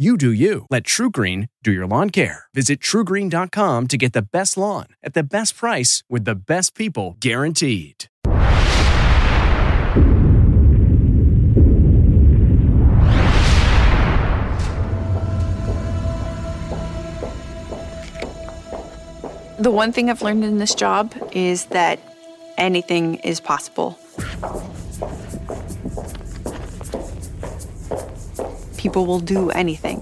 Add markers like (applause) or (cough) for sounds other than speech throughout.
You do you. Let TruGreen do your lawn care. Visit trugreen.com to get the best lawn at the best price with the best people guaranteed. The one thing I've learned in this job is that anything is possible. People will do anything.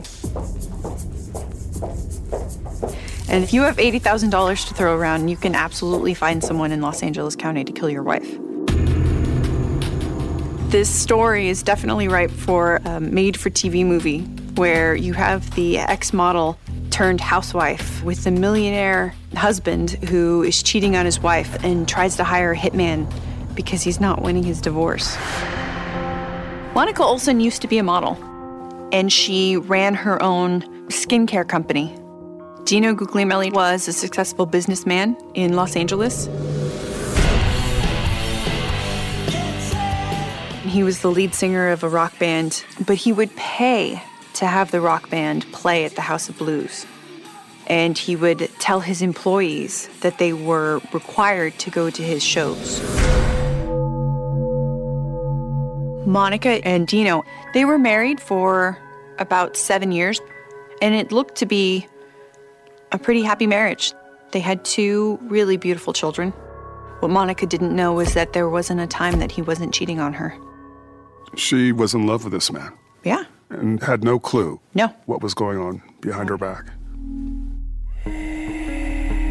And if you have $80,000 to throw around, you can absolutely find someone in Los Angeles County to kill your wife. This story is definitely ripe for a made for TV movie where you have the ex model turned housewife with a millionaire husband who is cheating on his wife and tries to hire a hitman because he's not winning his divorce. Monica Olson used to be a model, and she ran her own skincare company. Dino Guglielmelli was a successful businessman in Los Angeles. He was the lead singer of a rock band, but he would pay to have the rock band play at the House of Blues. And he would tell his employees that they were required to go to his shows. Monica and Dino, they were married for about seven years, and it looked to be a pretty happy marriage. They had two really beautiful children. What Monica didn't know was that there wasn't a time that he wasn't cheating on her. She was in love with this man Yeah. and had no clue No. what was going on behind her back.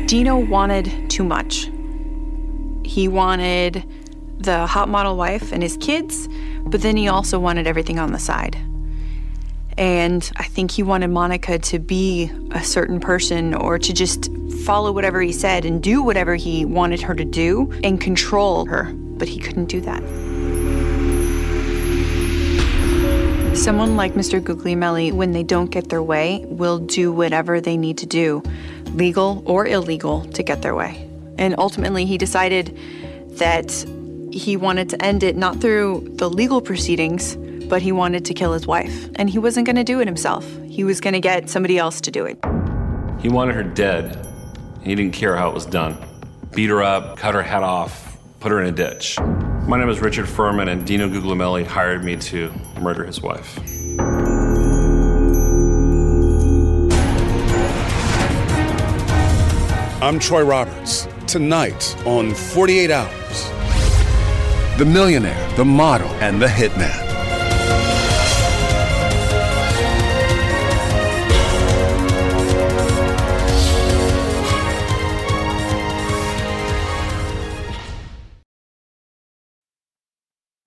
Dino wanted too much. He wanted the hot model wife and his kids, but then he also wanted everything on the side. And I think he wanted Monica to be a certain person or to just follow whatever he said and do whatever he wanted her to do and control her, but he couldn't do that. Someone like Mr. Guglielmelli, when they don't get their way, will do whatever they need to do, legal or illegal, to get their way. And ultimately, he decided that he wanted to end it not through the legal proceedings, but he wanted to kill his wife. And he wasn't going to do it himself, he was going to get somebody else to do it. He wanted her dead. He didn't care how it was done. Beat her up, cut her head off, put her in a ditch. My name is Richard Furman, and Dino Guglielmelli hired me to murder his wife. I'm Troy Roberts. Tonight on 48 Hours The Millionaire, the Model, and the Hitman.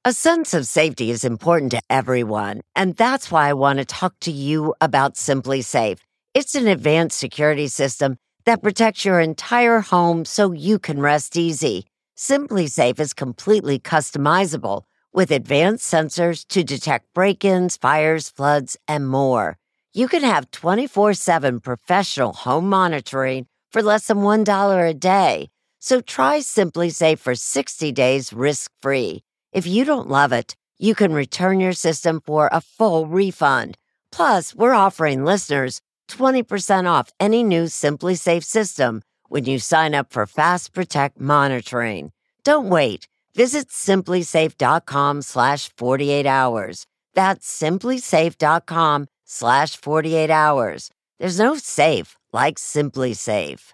A sense of safety is important to everyone, and that's why I want to talk to you about SimpliSafe. It's an advanced security system that protects your entire home so you can rest easy. SimpliSafe is completely customizable with advanced sensors to detect break-ins, fires, floods, and more. You can have 24/7 professional home monitoring for less than $1 a day. So try SimpliSafe for 60 days risk-free. If you don't love it, you can return your system for a full refund. Plus, we're offering listeners 20% off any new SimpliSafe system when you sign up for Fast Protect monitoring. Don't wait. Visit simplisafe.com slash 48 hours. That's simplisafe.com slash 48 hours. There's no safe like SimpliSafe.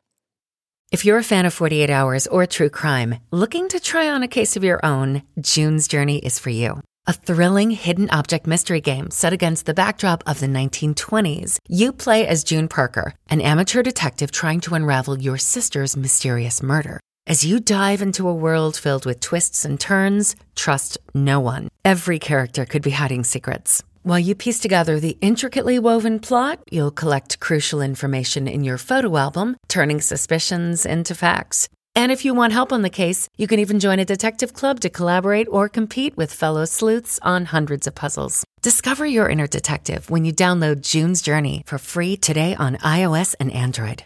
If you're a fan of 48 Hours or true crime, looking to try on a case of your own, June's Journey is for you. A thrilling hidden object mystery game set against the backdrop of the 1920s. You play as June Parker, an amateur detective trying to unravel your sister's mysterious murder. As you dive into a world filled with twists and turns, trust no one. Every character could be hiding secrets. While you piece together the intricately woven plot, you'll collect crucial information in your photo album, turning suspicions into facts. And if you want help on the case, you can even join a detective club to collaborate or compete with fellow sleuths on hundreds of puzzles. Discover your inner detective when you download June's Journey for free today on iOS and Android.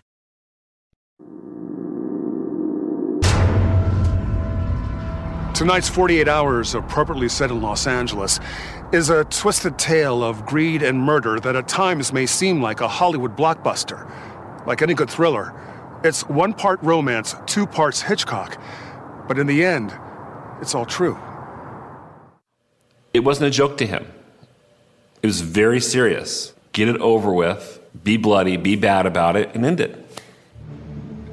Tonight's 48 Hours, appropriately set in Los Angeles, is a twisted tale of greed and murder that at times may seem like a Hollywood blockbuster. Like any good thriller, it's one part romance, two parts Hitchcock. But in the end, it's all true. It wasn't a joke to him. It was very serious. Get it over with, be bloody, be bad about it, and end it.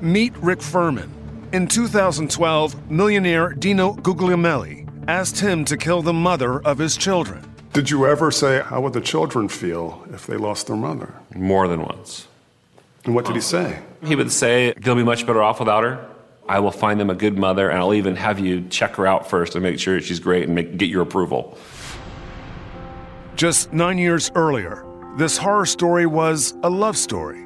Meet Rick Furman. In 2012, millionaire Dino Guglielmelli asked him to kill the mother of his children. Did you ever say, How would the children feel if they lost their mother? More than once. And what did he say? He would say, They'll be much better off without her. I will find them a good mother, and I'll even have you check her out first and make sure she's great and make, get your approval. Just nine years earlier, this horror story was a love story.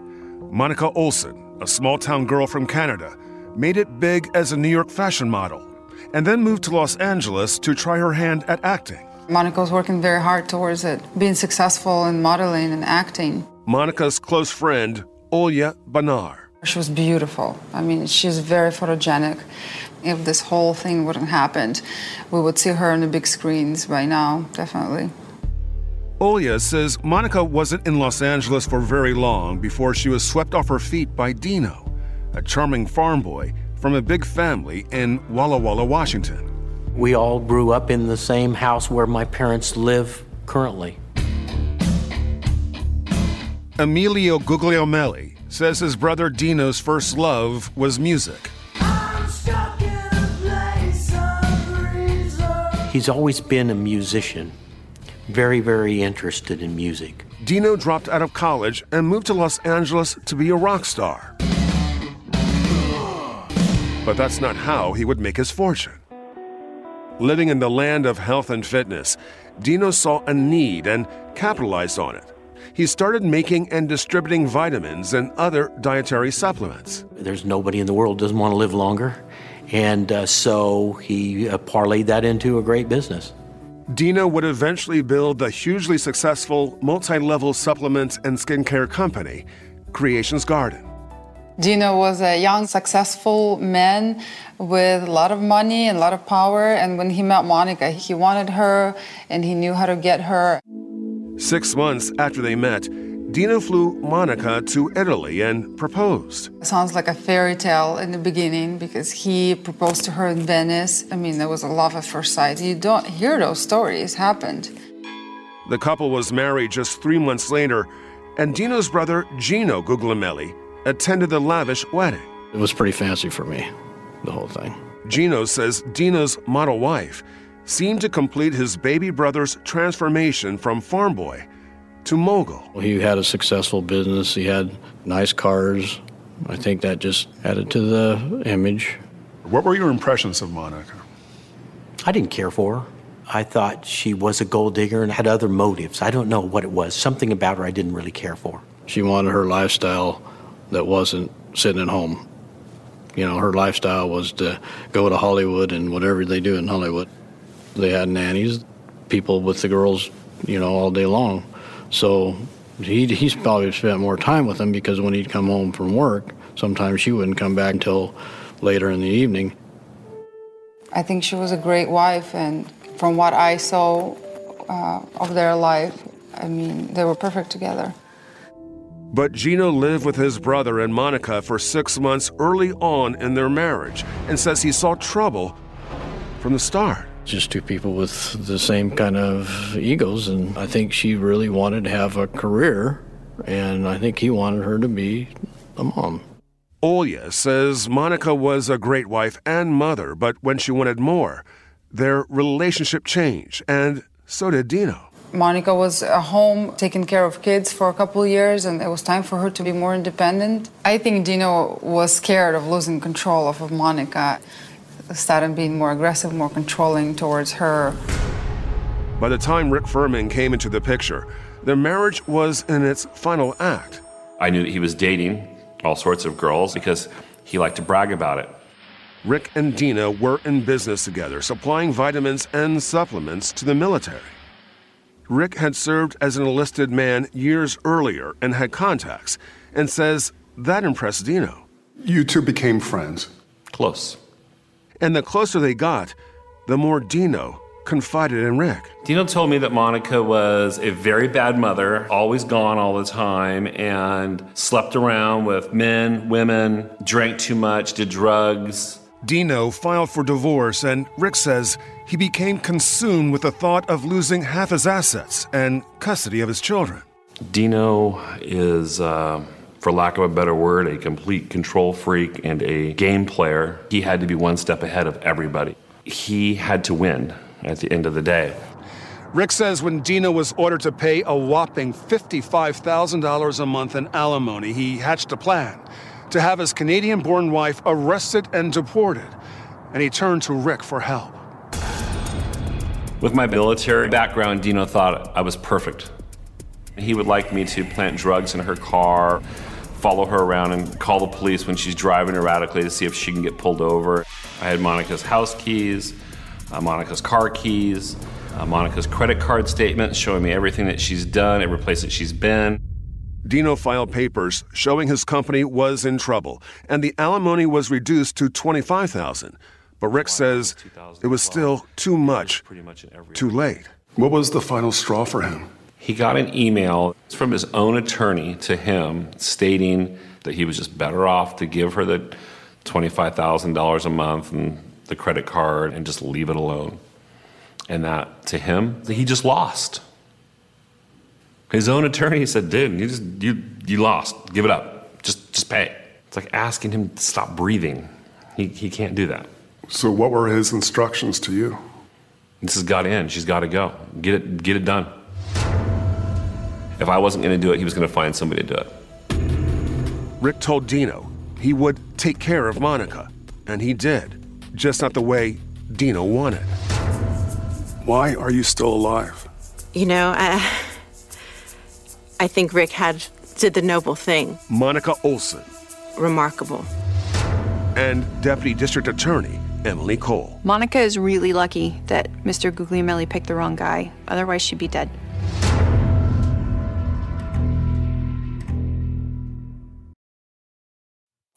Monica Olson, a small town girl from Canada, made it big as a New York fashion model, and then moved to Los Angeles to try her hand at acting. Monica was working very hard towards it, being successful in modeling and acting. Monica's close friend, Olya Banar. She was beautiful. I mean, she's very photogenic. If this whole thing wouldn't happened, we would see her on the big screens by now, definitely. Olya says Monica wasn't in Los Angeles for very long before she was swept off her feet by Dino, a charming farm boy from a big family in Walla Walla, Washington. We all grew up in the same house where my parents live currently. Emilio Guglielmelli says his brother Dino's first love was music. He's always been a musician, very, very interested in music. Dino dropped out of college and moved to Los Angeles to be a rock star. But that's not how he would make his fortune. Living in the land of health and fitness, Dino saw a need and capitalized on it. He started making and distributing vitamins and other dietary supplements. There's nobody in the world doesn't want to live longer. And uh, so he uh, parlayed that into a great business. Dino would eventually build the hugely successful multi level supplement and skincare company, Creations Garden. Dino was a young, successful man with a lot of money and a lot of power. And when he met Monica, he wanted her and he knew how to get her. Six months after they met, Dino flew Monica to Italy and proposed. It sounds like a fairy tale in the beginning because he proposed to her in Venice. I mean, there was a love at first sight. You don't hear those stories happened. The couple was married just three months later, and Dino's brother, Gino Guglielmelli, attended the lavish wedding. It was pretty fancy for me, the whole thing. Gino says Dino's model wife seemed to complete his baby brother's transformation from farm boy to mogul. Well, he had a successful business, he had nice cars. I think that just added to the image. What were your impressions of Monica? I didn't care for her. I thought she was a gold digger and had other motives. I don't know what it was. Something about her I didn't really care for. She wanted her lifestyle that wasn't sitting at home. You know, her lifestyle was to go to Hollywood and whatever they do in Hollywood. They had nannies, people with the girls, you know, all day long. So he, he's probably spent more time with them because when he'd come home from work, sometimes she wouldn't come back until later in the evening. I think she was a great wife, and from what I saw uh, of their life, I mean, they were perfect together. But Gino lived with his brother and Monica for six months early on in their marriage and says he saw trouble from the start. Just two people with the same kind of egos, and I think she really wanted to have a career, and I think he wanted her to be a mom. Olya says Monica was a great wife and mother, but when she wanted more, their relationship changed, and so did Dino. Monica was at home taking care of kids for a couple of years, and it was time for her to be more independent. I think Dino was scared of losing control of Monica, started being more aggressive, more controlling towards her. By the time Rick Furman came into the picture, their marriage was in its final act. I knew that he was dating all sorts of girls because he liked to brag about it. Rick and Dino were in business together, supplying vitamins and supplements to the military. Rick had served as an enlisted man years earlier and had contacts, and says that impressed Dino. You two became friends. Close. And the closer they got, the more Dino confided in Rick. Dino told me that Monica was a very bad mother, always gone all the time, and slept around with men, women, drank too much, did drugs. Dino filed for divorce, and Rick says he became consumed with the thought of losing half his assets and custody of his children. Dino is, uh, for lack of a better word, a complete control freak and a game player. He had to be one step ahead of everybody. He had to win at the end of the day. Rick says when Dino was ordered to pay a whopping $55,000 a month in alimony, he hatched a plan to have his Canadian born wife arrested and deported, and he turned to Rick for help. With my military background, Dino thought I was perfect. He would like me to plant drugs in her car, follow her around, and call the police when she's driving erratically to see if she can get pulled over. I had Monica's house keys, uh, Monica's car keys, uh, Monica's credit card statements showing me everything that she's done, every place that she's been. Dino filed papers showing his company was in trouble, and the alimony was reduced to 25000 but Rick says it was still too much, too late. What was the final straw for him? He got an email from his own attorney to him stating that he was just better off to give her the $25,000 a month and the credit card and just leave it alone. And that to him, he just lost. His own attorney said, "Dude, you just you you lost. Give it up. Just just pay." It's like asking him to stop breathing. He he can't do that. So, what were his instructions to you? This has got to end. She's got to go. Get it, get it done. If I wasn't going to do it, he was going to find somebody to do it. Rick told Dino he would take care of Monica, and he did, just not the way Dino wanted. Why are you still alive? You know, I, I think Rick had did the noble thing. Monica Olson. Remarkable. And Deputy District Attorney Emily Cole. Monica is really lucky that Mr. Guglielmelli picked the wrong guy. Otherwise, she'd be dead.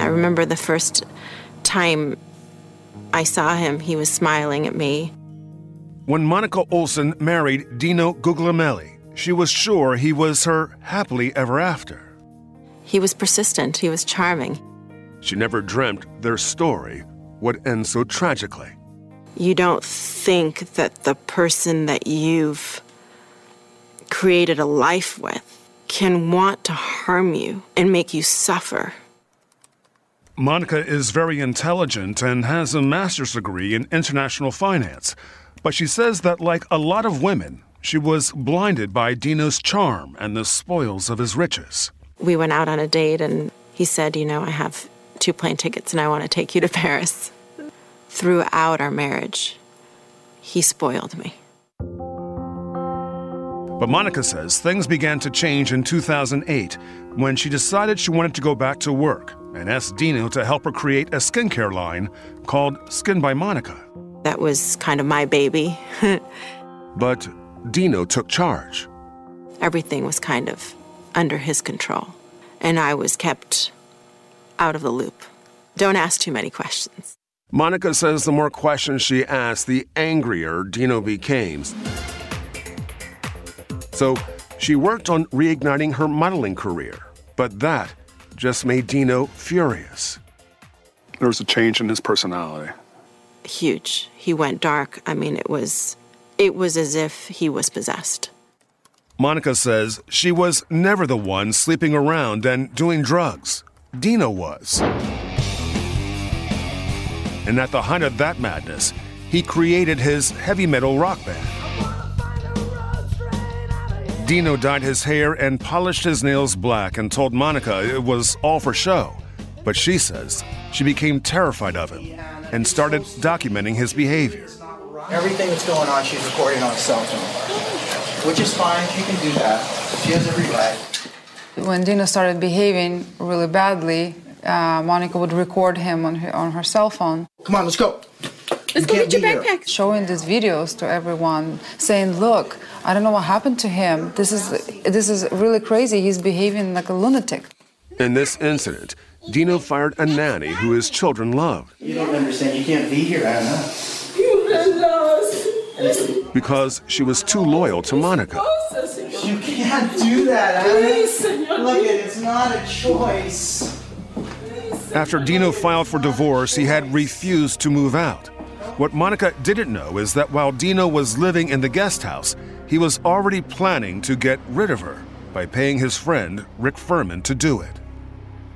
I remember the first time I saw him, he was smiling at me. When Monica Olson married Dino Guglielmelli, she was sure he was her happily ever after. He was persistent, he was charming. She never dreamt their story would end so tragically. You don't think that the person that you've created a life with can want to harm you and make you suffer. Monica is very intelligent and has a master's degree in international finance, but she says that, like a lot of women, she was blinded by Dino's charm and the spoils of his riches. We went out on a date and he said, You know, I have two plane tickets and I want to take you to Paris. Throughout our marriage, he spoiled me. But Monica says things began to change in 2008 when she decided she wanted to go back to work and asked Dino to help her create a skincare line called Skin by Monica. That was kind of my baby. (laughs) But Dino took charge. Everything was kind of under his control, and I was kept out of the loop. Don't ask too many questions. Monica says the more questions she asked, the angrier Dino became. So she worked on reigniting her modeling career, but that just made Dino furious. There was a change in his personality. Huge. He went dark. I mean, it was it was as if he was possessed. Monica says she was never the one sleeping around and doing drugs. Dino was. And at the height of that madness, he created his heavy metal rock band. Dino dyed his hair and polished his nails black and told Monica it was all for show. But she says she became terrified of him and started documenting his behavior. Everything that's going on, she's recording on a cell phone, which is fine. She can do that. She has every right. When Dino started behaving really badly, uh, Monica would record him on her, on her cell phone. Come on, let's go. Let's go get your backpack. Showing these videos to everyone, saying, "Look, I don't know what happened to him. This is this is really crazy. He's behaving like a lunatic." In this incident, Dino fired a nanny who his children loved You don't understand. You can't be here, Anna. You lost. Because she was too loyal to Monica. You can't do that, Anna. Look, it's not a choice. After Dino filed for divorce, he had refused to move out. What Monica didn't know is that while Dino was living in the guest house, he was already planning to get rid of her by paying his friend Rick Furman to do it.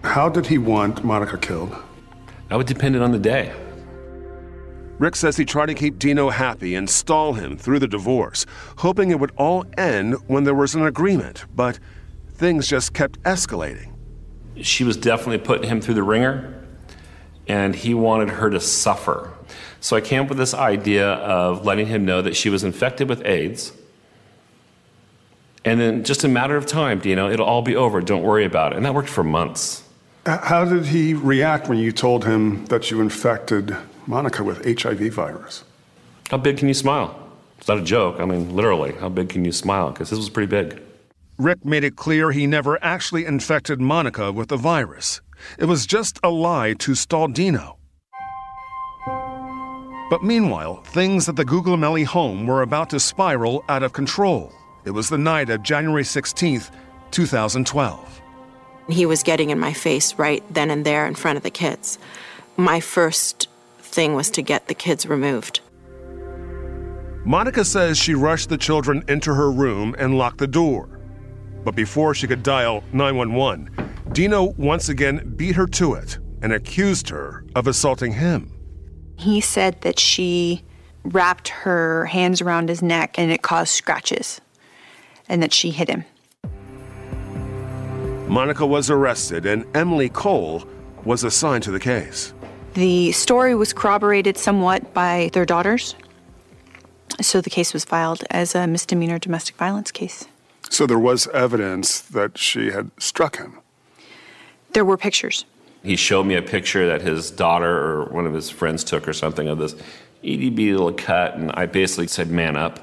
How did he want Monica killed? That would depend on the day. Rick says he tried to keep Dino happy and stall him through the divorce, hoping it would all end when there was an agreement, but things just kept escalating. She was definitely putting him through the ringer, and he wanted her to suffer. So I came up with this idea of letting him know that she was infected with AIDS. And then just a matter of time, you know, it'll all be over. Don't worry about it. And that worked for months. Uh, how did he react when you told him that you infected Monica with HIV virus? How big can you smile? It's not a joke. I mean, literally, how big can you smile? Because this was pretty big. Rick made it clear he never actually infected Monica with the virus. It was just a lie to stall Dino. But meanwhile, things at the Guglielmelli home were about to spiral out of control. It was the night of January 16th, 2012. He was getting in my face right then and there in front of the kids. My first thing was to get the kids removed. Monica says she rushed the children into her room and locked the door. But before she could dial 911, Dino once again beat her to it and accused her of assaulting him. He said that she wrapped her hands around his neck and it caused scratches, and that she hit him. Monica was arrested, and Emily Cole was assigned to the case. The story was corroborated somewhat by their daughters, so the case was filed as a misdemeanor domestic violence case. So there was evidence that she had struck him. There were pictures. He showed me a picture that his daughter or one of his friends took or something of this itty bitty little cut, and I basically said, Man up.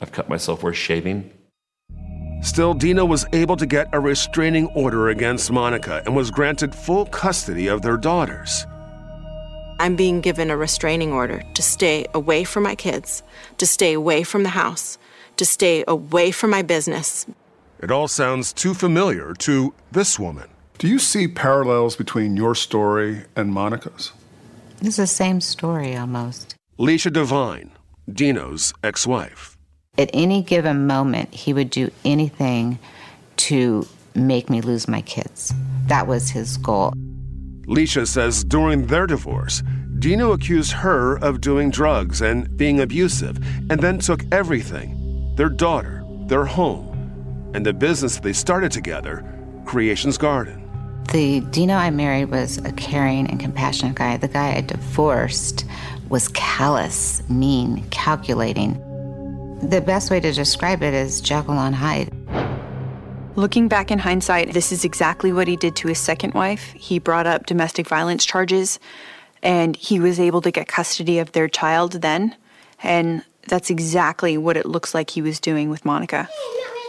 I've cut myself worth shaving. Still, Dino was able to get a restraining order against Monica and was granted full custody of their daughters. I'm being given a restraining order to stay away from my kids, to stay away from the house, to stay away from my business. It all sounds too familiar to this woman. Do you see parallels between your story and Monica's? It's the same story almost. Leisha Devine, Dino's ex wife. At any given moment, he would do anything to make me lose my kids. That was his goal. Leisha says during their divorce, Dino accused her of doing drugs and being abusive, and then took everything their daughter, their home, and the business they started together, Creations Garden. The Dino I married was a caring and compassionate guy. The guy I divorced was callous, mean, calculating. The best way to describe it is Jekyll on Hyde. Looking back in hindsight, this is exactly what he did to his second wife. He brought up domestic violence charges, and he was able to get custody of their child then. And that's exactly what it looks like he was doing with Monica.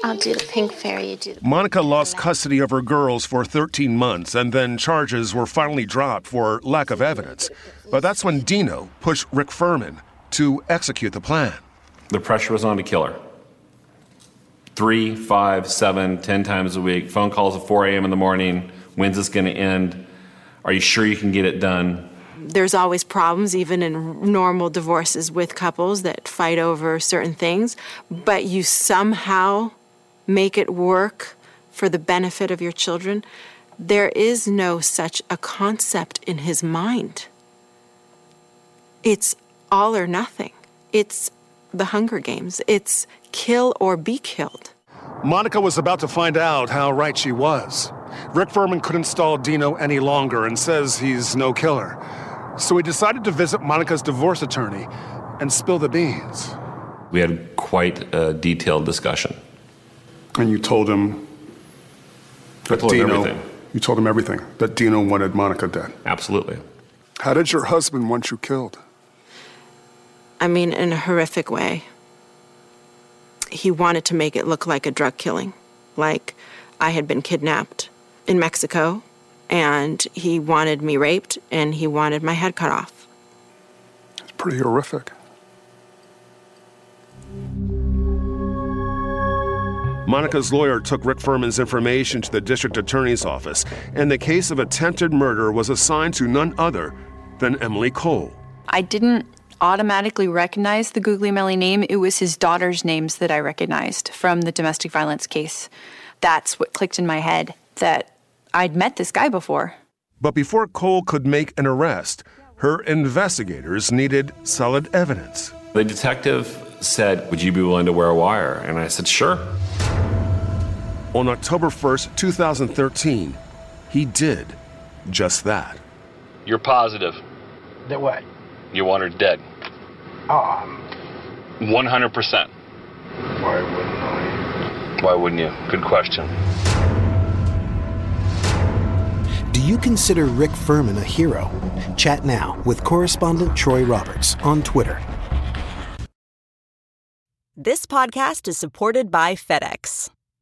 I'll do the pink fairy. You do the. Monica lost custody of her girls for 13 months, and then charges were finally dropped for lack of evidence. But that's when Dino pushed Rick Furman to execute the plan. The pressure was on to kill her. Three, five, seven, ten times a week. Phone calls at 4 a.m. in the morning. When's this going to end? Are you sure you can get it done? There's always problems, even in normal divorces with couples that fight over certain things, but you somehow make it work for the benefit of your children. There is no such a concept in his mind. It's all or nothing. It's the Hunger Games. It's kill or be killed. Monica was about to find out how right she was. Rick Furman couldn't stall Dino any longer and says he's no killer. So we decided to visit Monica's divorce attorney and spill the beans. We had quite a detailed discussion. And you told him I told him everything. You told him everything that Dino wanted Monica dead. Absolutely. How did your husband want you killed? I mean, in a horrific way. He wanted to make it look like a drug killing, like I had been kidnapped in Mexico, and he wanted me raped, and he wanted my head cut off. It's pretty horrific. Monica's lawyer took Rick Furman's information to the district attorney's office, and the case of attempted murder was assigned to none other than Emily Cole. I didn't automatically recognize the Guglielmelli name. It was his daughter's names that I recognized from the domestic violence case. That's what clicked in my head that I'd met this guy before. But before Cole could make an arrest, her investigators needed solid evidence. The detective said, Would you be willing to wear a wire? And I said, Sure. On October 1st, 2013, he did just that. You're positive. That what? You want her dead. Um. Oh, 100%. why wouldn't I? Why wouldn't you? Good question. You consider Rick Furman a hero? Chat now with correspondent Troy Roberts on Twitter. This podcast is supported by FedEx.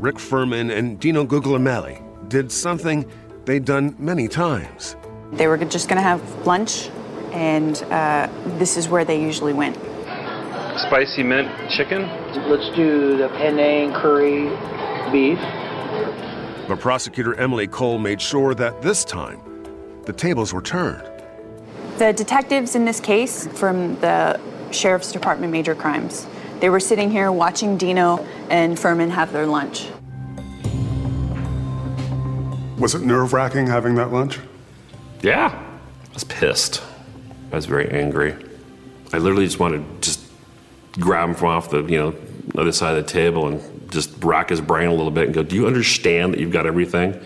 Rick Furman and Dino Guglielmelli did something they'd done many times. They were just going to have lunch, and uh, this is where they usually went. Spicy mint chicken? Let's do the penne curry beef. But prosecutor Emily Cole made sure that this time the tables were turned. The detectives in this case from the Sheriff's Department Major Crimes, they were sitting here watching Dino and Furman have their lunch. Was it nerve wracking having that lunch? Yeah. I was pissed. I was very angry. I literally just wanted to just grab him from off the, you know, other side of the table and just rack his brain a little bit and go, Do you understand that you've got everything?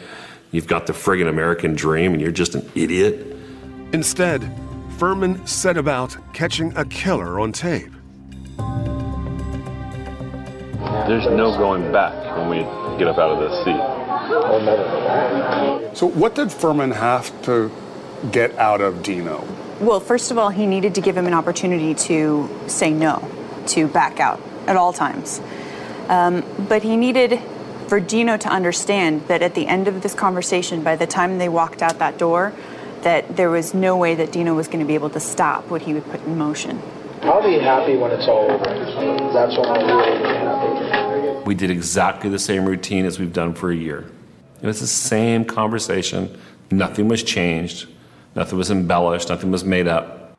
You've got the friggin' American dream and you're just an idiot? Instead, Furman set about catching a killer on tape. There's no going back when we get up out of this seat. So, what did Furman have to get out of Dino? Well, first of all, he needed to give him an opportunity to say no, to back out at all times. Um, but he needed for Dino to understand that at the end of this conversation, by the time they walked out that door, that there was no way that Dino was going to be able to stop what he would put in motion. I'll be happy when it's all over. That's when I'll really be happy. We did exactly the same routine as we've done for a year. It was the same conversation. Nothing was changed. Nothing was embellished. Nothing was made up.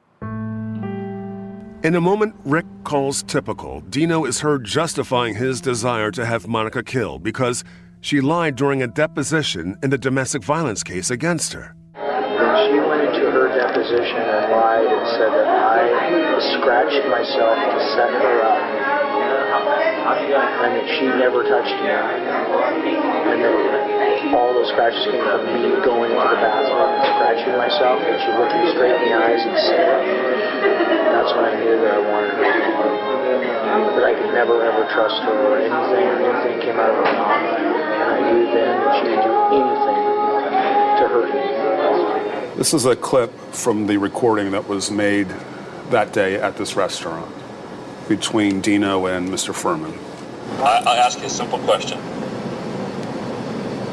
In a moment Rick calls typical, Dino is heard justifying his desire to have Monica killed because she lied during a deposition in the domestic violence case against her. And lied and said that I scratched myself to set her up, and that she never touched me, and that all those scratches came from me going to the bathroom and scratching myself, and she looked me straight in the eyes and said that's when I knew that I wanted her that I could never ever trust her or anything or anything came out of her mouth. And I knew then that she would do anything to hurt me. This is a clip from the recording that was made that day at this restaurant between Dino and Mr. Furman. I, I'll ask you a simple question.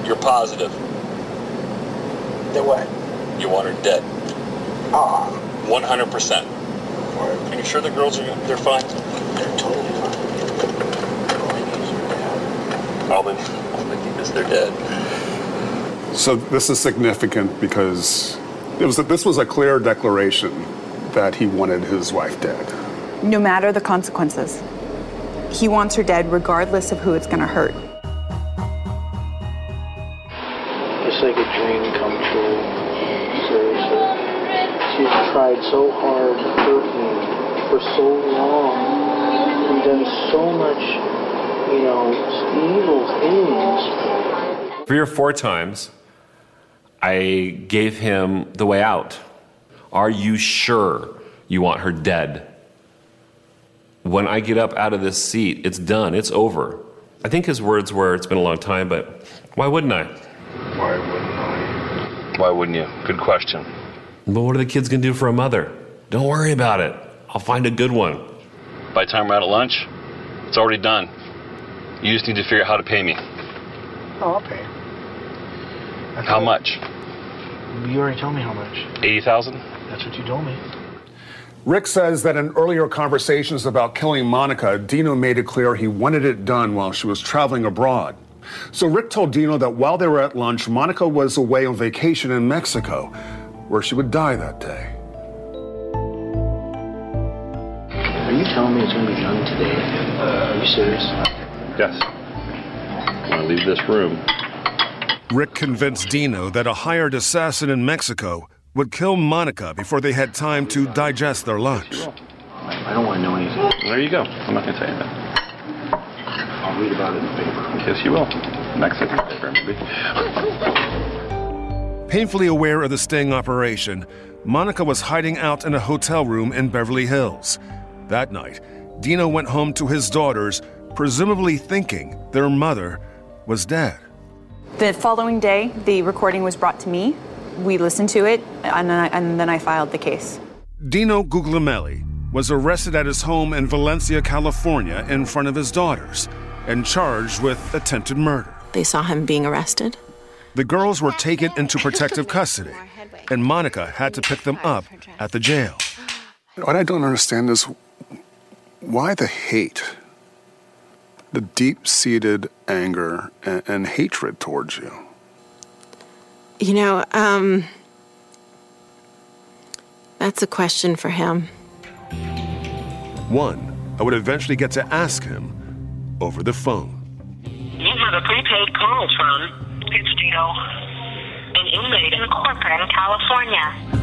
You're positive That what? you want her dead. Ah, 100%. Are you sure the girls are they're fine? they're totally fine. All they, all they need is they're dead. So this is significant because it was that this was a clear declaration that he wanted his wife dead. No matter the consequences, he wants her dead regardless of who it's going to hurt. It's like a dream come true. Seriously. She's tried so hard to hurt me for so long and done so much, you know, evil things. Three or four times, I gave him the way out. Are you sure you want her dead? When I get up out of this seat, it's done, it's over. I think his words were, It's been a long time, but why wouldn't I? Why wouldn't I? Why wouldn't you? Good question. But what are the kids gonna do for a mother? Don't worry about it. I'll find a good one. By the time we're out at lunch, it's already done. You just need to figure out how to pay me. Oh, I'll pay. How much? You already told me how much. 80,000? That's what you told me. Rick says that in earlier conversations about killing Monica, Dino made it clear he wanted it done while she was traveling abroad. So Rick told Dino that while they were at lunch, Monica was away on vacation in Mexico, where she would die that day. Are you telling me it's going to be done today? Are you serious? Yes. When I leave this room, Rick convinced Dino that a hired assassin in Mexico would kill Monica before they had time to digest their lunch. I don't want to know anything. there you go. I'm not going to tell you that. I'll read about it in the paper. Yes, you will. Mexican paper, maybe. Painfully aware of the sting operation, Monica was hiding out in a hotel room in Beverly Hills. That night, Dino went home to his daughters, presumably thinking their mother was dead. The following day, the recording was brought to me. We listened to it, and then I, and then I filed the case. Dino Guglielmelli was arrested at his home in Valencia, California, in front of his daughters and charged with attempted murder. They saw him being arrested. The girls were taken into protective (laughs) custody, and Monica had to pick them up at the jail. What I don't understand is why the hate, the deep seated anger and, and, hatred towards you? You know, um, that's a question for him. One I would eventually get to ask him over the phone. You have a prepaid call from it's Dino, an inmate in Corcoran, California.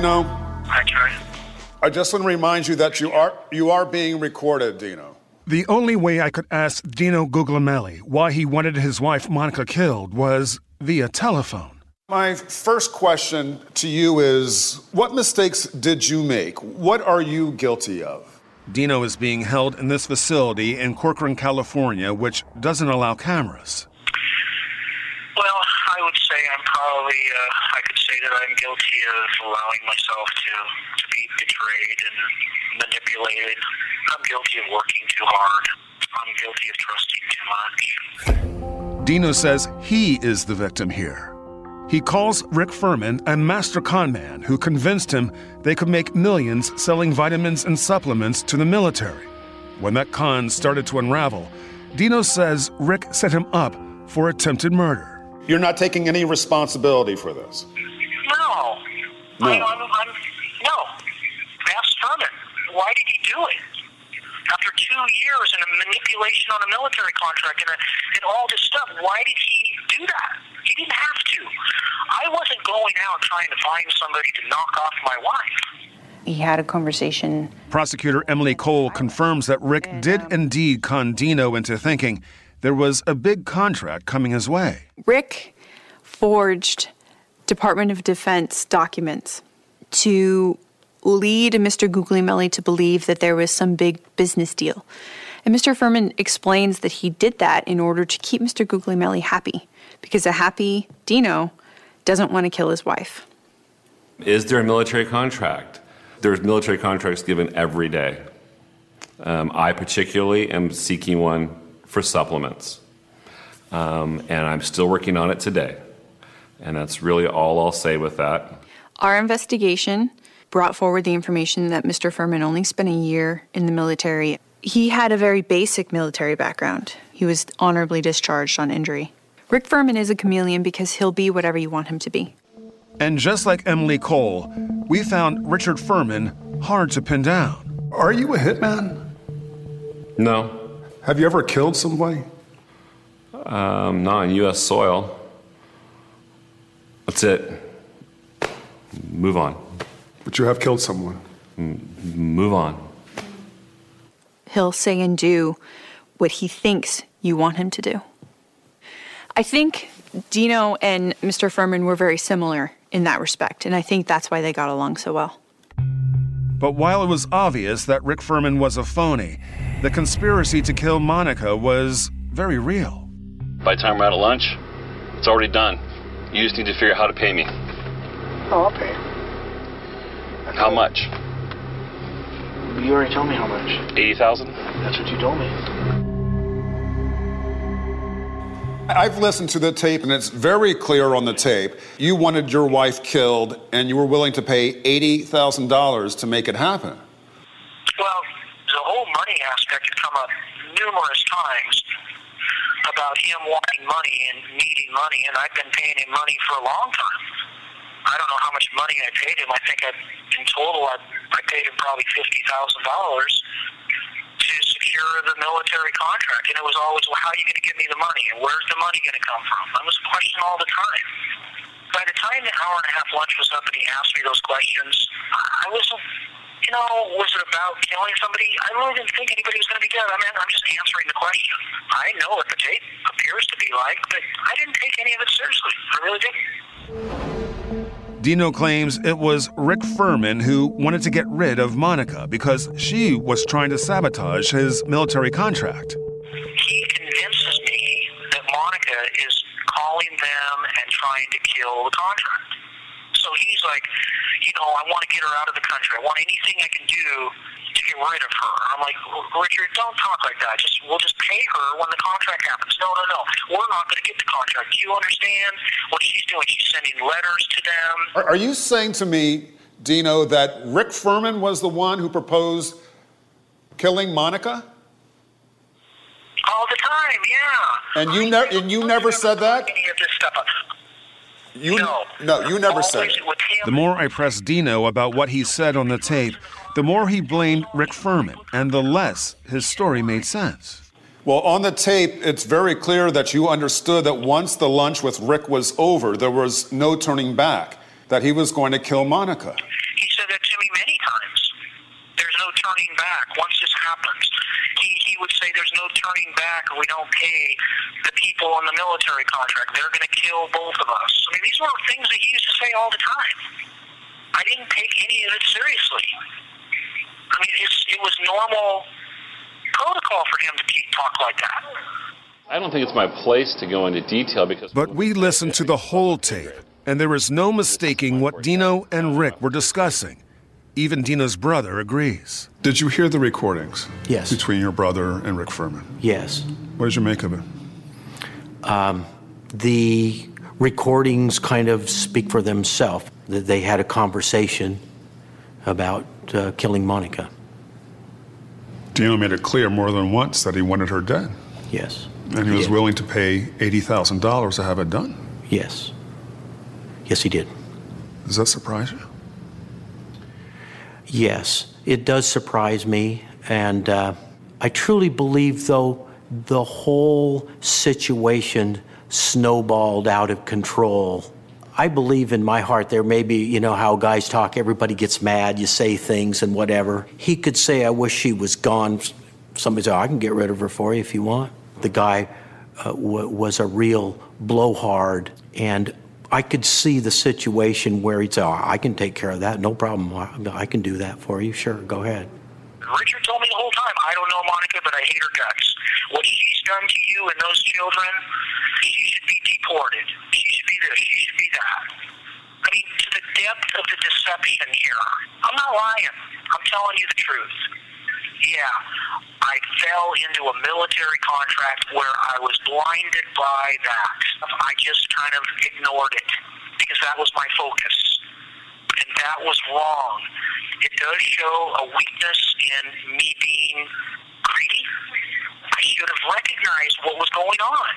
Dino. Hi, Troy. I just want to remind you that you are you are being recorded, Dino. The only way I could ask Dino Guglielmelli why he wanted his wife Monica killed was via telephone. My first question to you is what mistakes did you make? What are you guilty of? Dino is being held in this facility in Corcoran, California, which doesn't allow cameras. Well, I would say I'm probably, uh, I could say that I'm guilty of allowing myself to, to be betrayed and manipulated. I'm guilty of working too hard. I'm guilty of trusting too much. Dino says he is the victim here. He calls Rick Furman a master con man who convinced him they could make millions selling vitamins and supplements to the military. When that con started to unravel, Dino says Rick set him up for attempted murder. You're not taking any responsibility for this. No. No. I, I'm, I'm, no. Ask Furman. Why did he do it? After two years and a manipulation on a military contract and, a, and all this stuff, why did he do that? He didn't have to. I wasn't going out trying to find somebody to knock off my wife. He had a conversation. Prosecutor Emily Cole confirms that Rick did um, indeed con Dino into thinking there was a big contract coming his way. Rick forged Department of Defense documents to lead Mr. Guglielmelli to believe that there was some big business deal. And Mr. Furman explains that he did that in order to keep Mr. Guglielmelli happy, because a happy Dino doesn't want to kill his wife. Is there a military contract? There's military contracts given every day. Um, I particularly am seeking one for supplements. Um, and I'm still working on it today. And that's really all I'll say with that. Our investigation brought forward the information that Mr. Furman only spent a year in the military. He had a very basic military background. He was honorably discharged on injury. Rick Furman is a chameleon because he'll be whatever you want him to be. And just like Emily Cole, we found Richard Furman hard to pin down. Are you a hitman? No. Have you ever killed somebody? Um, not on U.S. soil. That's it. Move on. But you have killed someone. M- move on. He'll say and do what he thinks you want him to do. I think Dino and Mr. Furman were very similar in that respect, and I think that's why they got along so well. But while it was obvious that Rick Furman was a phony, the conspiracy to kill Monica was very real. By the time we're out at lunch, it's already done. You just need to figure out how to pay me. Oh, I'll pay. How much? You already told me how much. Eighty thousand. That's what you told me. I've listened to the tape, and it's very clear on the tape. You wanted your wife killed, and you were willing to pay $80,000 to make it happen. Well, the whole money aspect had come up numerous times about him wanting money and needing money, and I've been paying him money for a long time. I don't know how much money I paid him. I think I, in total, I, I paid him probably fifty thousand dollars to secure the military contract, and it was always, well, how are you going to give me the money, and where's the money going to come from? That was a question all the time. By the time the hour and a half lunch was up and he asked me those questions, I wasn't you know, was it about killing somebody? I really didn't think anybody was going to be dead. I mean, I'm just answering the question. I know what the tape appears to be like, but I didn't take any of it seriously. I really didn't. Dino claims it was Rick Furman who wanted to get rid of Monica because she was trying to sabotage his military contract. He convinces me that Monica is calling them and trying to kill the contract. So he's like, you know, I want to get her out of the country. I want anything I can do to get rid of her. I'm like, Richard, don't talk like that. Just we'll just pay her when the contract happens. No, no, no. We're not going to get the contract. Do you understand what she's doing? She's sending letters to them. Are, are you saying to me, Dino, that Rick Furman was the one who proposed killing Monica? All the time, yeah. And you never and you never said that? Any of this stuff. You no, no you never said it. The more I pressed Dino about what he said on the tape, the more he blamed Rick Furman, and the less his story made sense. Well, on the tape, it's very clear that you understood that once the lunch with Rick was over, there was no turning back, that he was going to kill Monica. He said that to me many times. There's no turning back once this happens. He, he would say there's no turning back or we don't pay the people on the military contract. They're going to kill both of us. I mean, these were things that he used to say all the time. I didn't take any of it seriously. I mean, it's, it was normal protocol for him to keep talk like that. I don't think it's my place to go into detail because. But we listened to the whole tape, and there is no mistaking what Dino and Rick were discussing. Even Dino's brother agrees. Did you hear the recordings? Yes. Between your brother and Rick Furman? Yes. What did you make of it? Um, the recordings kind of speak for themselves. That they had a conversation about uh, killing Monica. Dino made it clear more than once that he wanted her dead. Yes. And he was did. willing to pay $80,000 to have it done. Yes. Yes, he did. Does that surprise you? Yes, it does surprise me. And uh, I truly believe, though, the whole situation snowballed out of control. I believe in my heart there may be, you know, how guys talk, everybody gets mad, you say things and whatever. He could say, I wish she was gone. Somebody said, I can get rid of her for you if you want. The guy uh, w- was a real blowhard. And I could see the situation where he'd say, oh, I can take care of that, no problem. I, I can do that for you. Sure, go ahead. Richard told me the whole time, I don't know Monica, but I hate her guts. What she's done to you and those children, she should be deported. She should be this, she should be that. I mean, to the depth of the deception here. I'm not lying. I'm telling you the truth. Yeah, I fell into a military contract where I was blinded by that. I just kind of ignored it because that was my focus. And that was wrong. It does show a weakness in me being greedy. I should have recognized what was going on,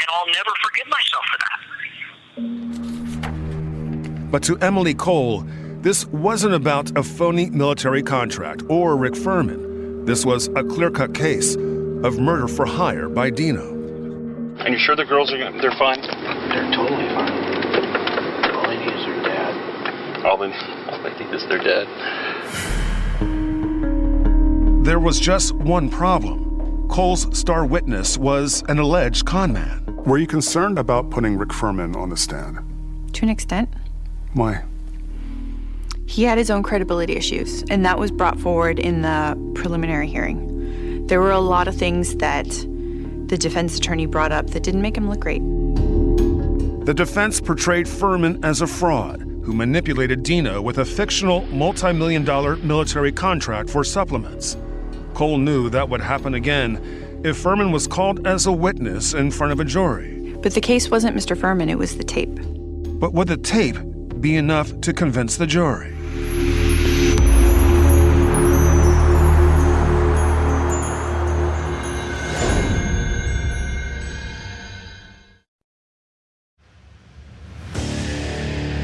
and I'll never forgive myself for that. But to Emily Cole, this wasn't about a phony military contract or Rick Furman. This was a clear cut case of murder for hire by Dino. And you're sure the girls are gonna, they're fine? They're totally fine. All they need is their dad. All they, all they need is their dad. There was just one problem. Cole's star witness was an alleged con man. Were you concerned about putting Rick Furman on the stand? To an extent. Why? He had his own credibility issues, and that was brought forward in the preliminary hearing. There were a lot of things that the defense attorney brought up that didn't make him look great. The defense portrayed Furman as a fraud who manipulated Dino with a fictional multi million dollar military contract for supplements. Cole knew that would happen again if Furman was called as a witness in front of a jury. But the case wasn't Mr. Furman, it was the tape. But would the tape be enough to convince the jury?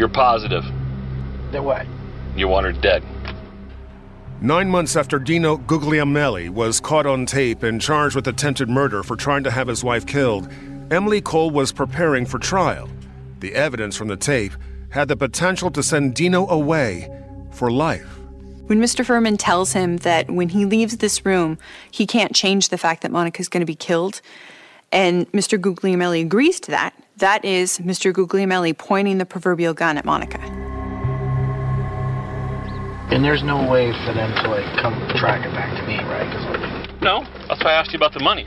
You're positive. That what? You want her dead. Nine months after Dino Guglielmelli was caught on tape and charged with attempted murder for trying to have his wife killed, Emily Cole was preparing for trial. The evidence from the tape had the potential to send Dino away for life. When Mr. Furman tells him that when he leaves this room, he can't change the fact that Monica's going to be killed, and Mr. Guglielmelli agrees to that, that is Mr. Guglielmelli pointing the proverbial gun at Monica. And there's no way for them to like come track it back to me, right? 'Cause, like, No, that's why I asked you about the money.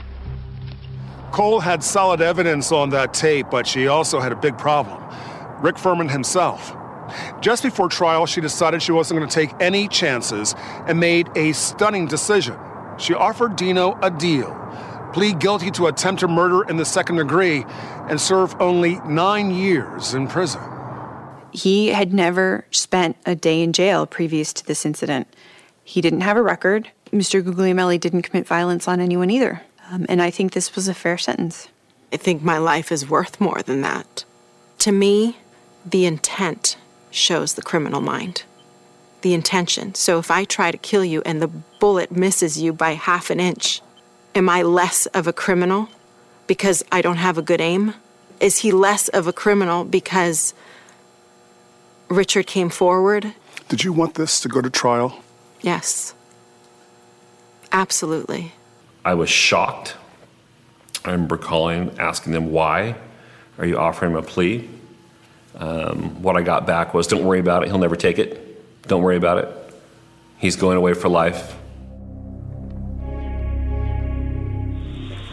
Cole had solid evidence on that tape, but she also had a big problem Rick Furman himself. Just before trial, she decided she wasn't going to take any chances and made a stunning decision. She offered Dino a deal plead guilty to attempted murder in the second degree and serve only nine years in prison. He had never spent a day in jail previous to this incident. He didn't have a record. Mr. Guglielmelli didn't commit violence on anyone either. Um, and I think this was a fair sentence. I think my life is worth more than that. To me, the intent shows the criminal mind. The intention. So if I try to kill you and the bullet misses you by half an inch, am I less of a criminal because I don't have a good aim? Is he less of a criminal because Richard came forward? Did you want this to go to trial? Yes. Absolutely. I was shocked. I remember calling, asking them, why are you offering him a plea? Um, what I got back was, don't worry about it. He'll never take it. Don't worry about it. He's going away for life.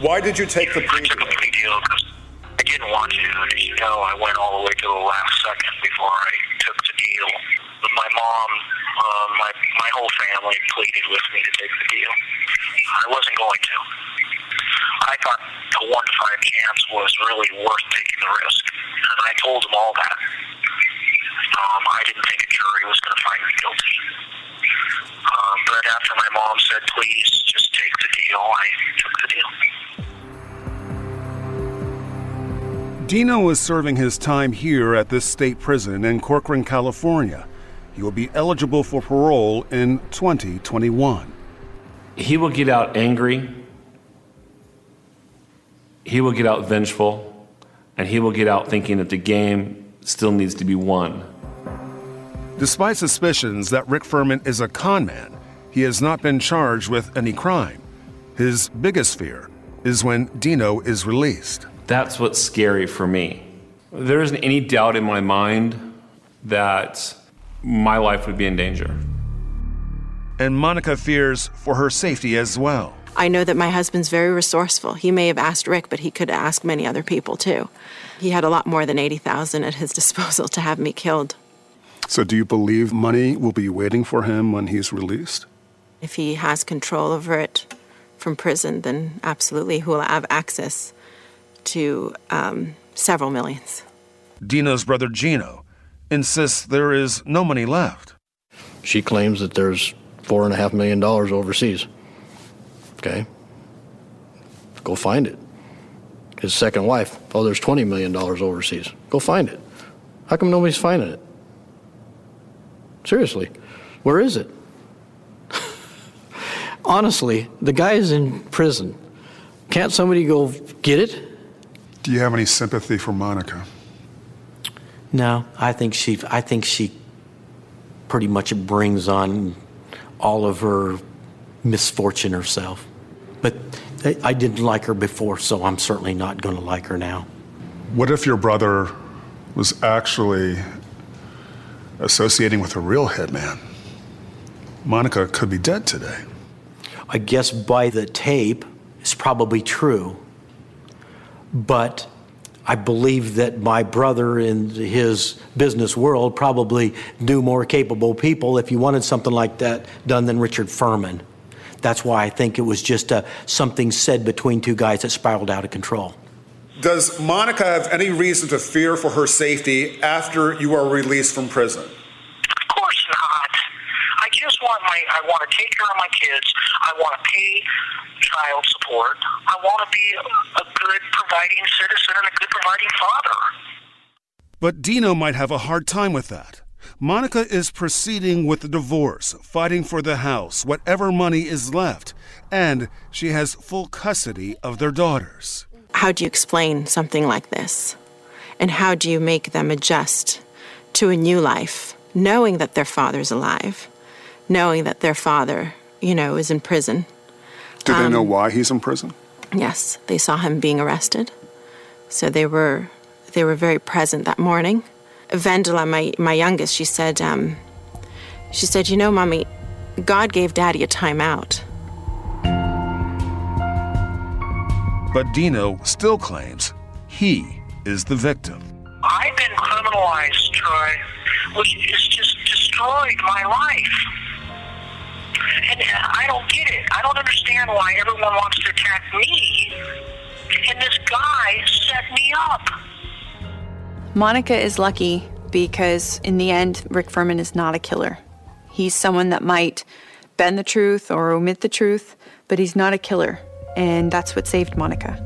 Why did you take the plea? Deal I didn't want to. As you know, I went all the way to the last second before I took the deal. But my mom, uh, my my whole family pleaded with me to take the deal. I wasn't going to. I thought a one to five chance was really worth taking the risk, and I told them all that. Um, I didn't think a jury was going to find me guilty. Um, but after my mom said, please just take the deal, I took the deal. Dino is serving his time here at this state prison in Corcoran, California. He will be eligible for parole in 2021. He will get out angry, he will get out vengeful, and he will get out thinking that the game still needs to be won. Despite suspicions that Rick Furman is a con man, he has not been charged with any crime. His biggest fear is when Dino is released. That's what's scary for me. There isn't any doubt in my mind that my life would be in danger. And Monica fears for her safety as well. I know that my husband's very resourceful. He may have asked Rick, but he could ask many other people too. He had a lot more than 80,000 at his (laughs) disposal to have me killed. So, do you believe money will be waiting for him when he's released? If he has control over it from prison, then absolutely he will have access to um, several millions. Dino's brother Gino insists there is no money left. She claims that there's four and a half million dollars overseas. Okay. Go find it. His second wife, oh, there's $20 million overseas. Go find it. How come nobody's finding it? Seriously, where is it? Honestly, the guy is in prison. Can't somebody go get it? Do you have any sympathy for Monica? No, I think she. I think she pretty much brings on all of her misfortune herself. But I didn't like her before, so I'm certainly not going to like her now. What if your brother was actually associating with a real hitman? Monica could be dead today. I guess by the tape, it's probably true. But I believe that my brother in his business world probably knew more capable people if you wanted something like that done than Richard Furman. That's why I think it was just a, something said between two guys that spiraled out of control. Does Monica have any reason to fear for her safety after you are released from prison? Of course not. I just want my, I want to take care of my kids. I want to pay child support. I want to be a, a good providing citizen and a good providing father. But Dino might have a hard time with that. Monica is proceeding with the divorce, fighting for the house, whatever money is left, and she has full custody of their daughters. How do you explain something like this? And how do you make them adjust to a new life, knowing that their father's alive, knowing that their father, you know, is in prison? Do they um, know why he's in prison? Yes, they saw him being arrested. So they were they were very present that morning. Vendela, my, my youngest, she said, um, she said, you know, mommy, God gave daddy a timeout. But Dino still claims he is the victim. I've been criminalized, Troy, which has just destroyed my life. And I don't get it. I don't understand why everyone wants to attack me. And this guy set me up. Monica is lucky because, in the end, Rick Furman is not a killer. He's someone that might bend the truth or omit the truth, but he's not a killer. And that's what saved Monica.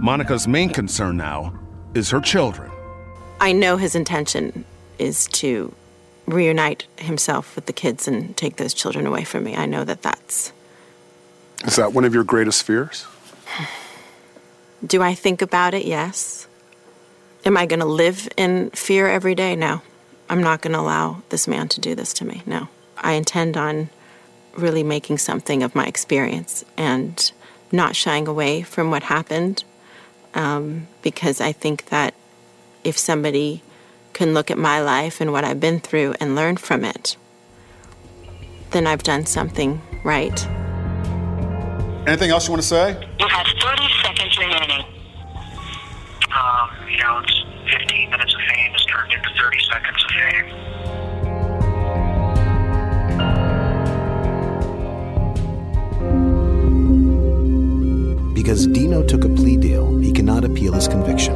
Monica's main concern now is her children. I know his intention is to reunite himself with the kids and take those children away from me. I know that that's. Is that one of your greatest fears? (sighs) Do I think about it? Yes. Am I going to live in fear every day? No. I'm not going to allow this man to do this to me. No. I intend on really making something of my experience and not shying away from what happened um, because I think that if somebody can look at my life and what I've been through and learn from it, then I've done something right. Anything else you want to say? You have 30 seconds remaining um, you know, it's 15 minutes of fame is turned into 30 seconds of fame. Because Dino took a plea deal, he cannot appeal his conviction.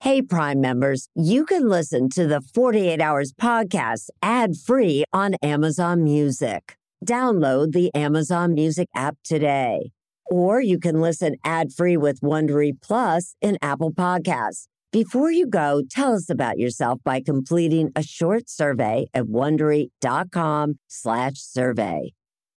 Hey, Prime members, you can listen to the 48 Hours podcast ad free on Amazon Music. Download the Amazon Music app today. Or you can listen ad free with Wondery Plus in Apple Podcasts. Before you go, tell us about yourself by completing a short survey at wondery.com/slash survey.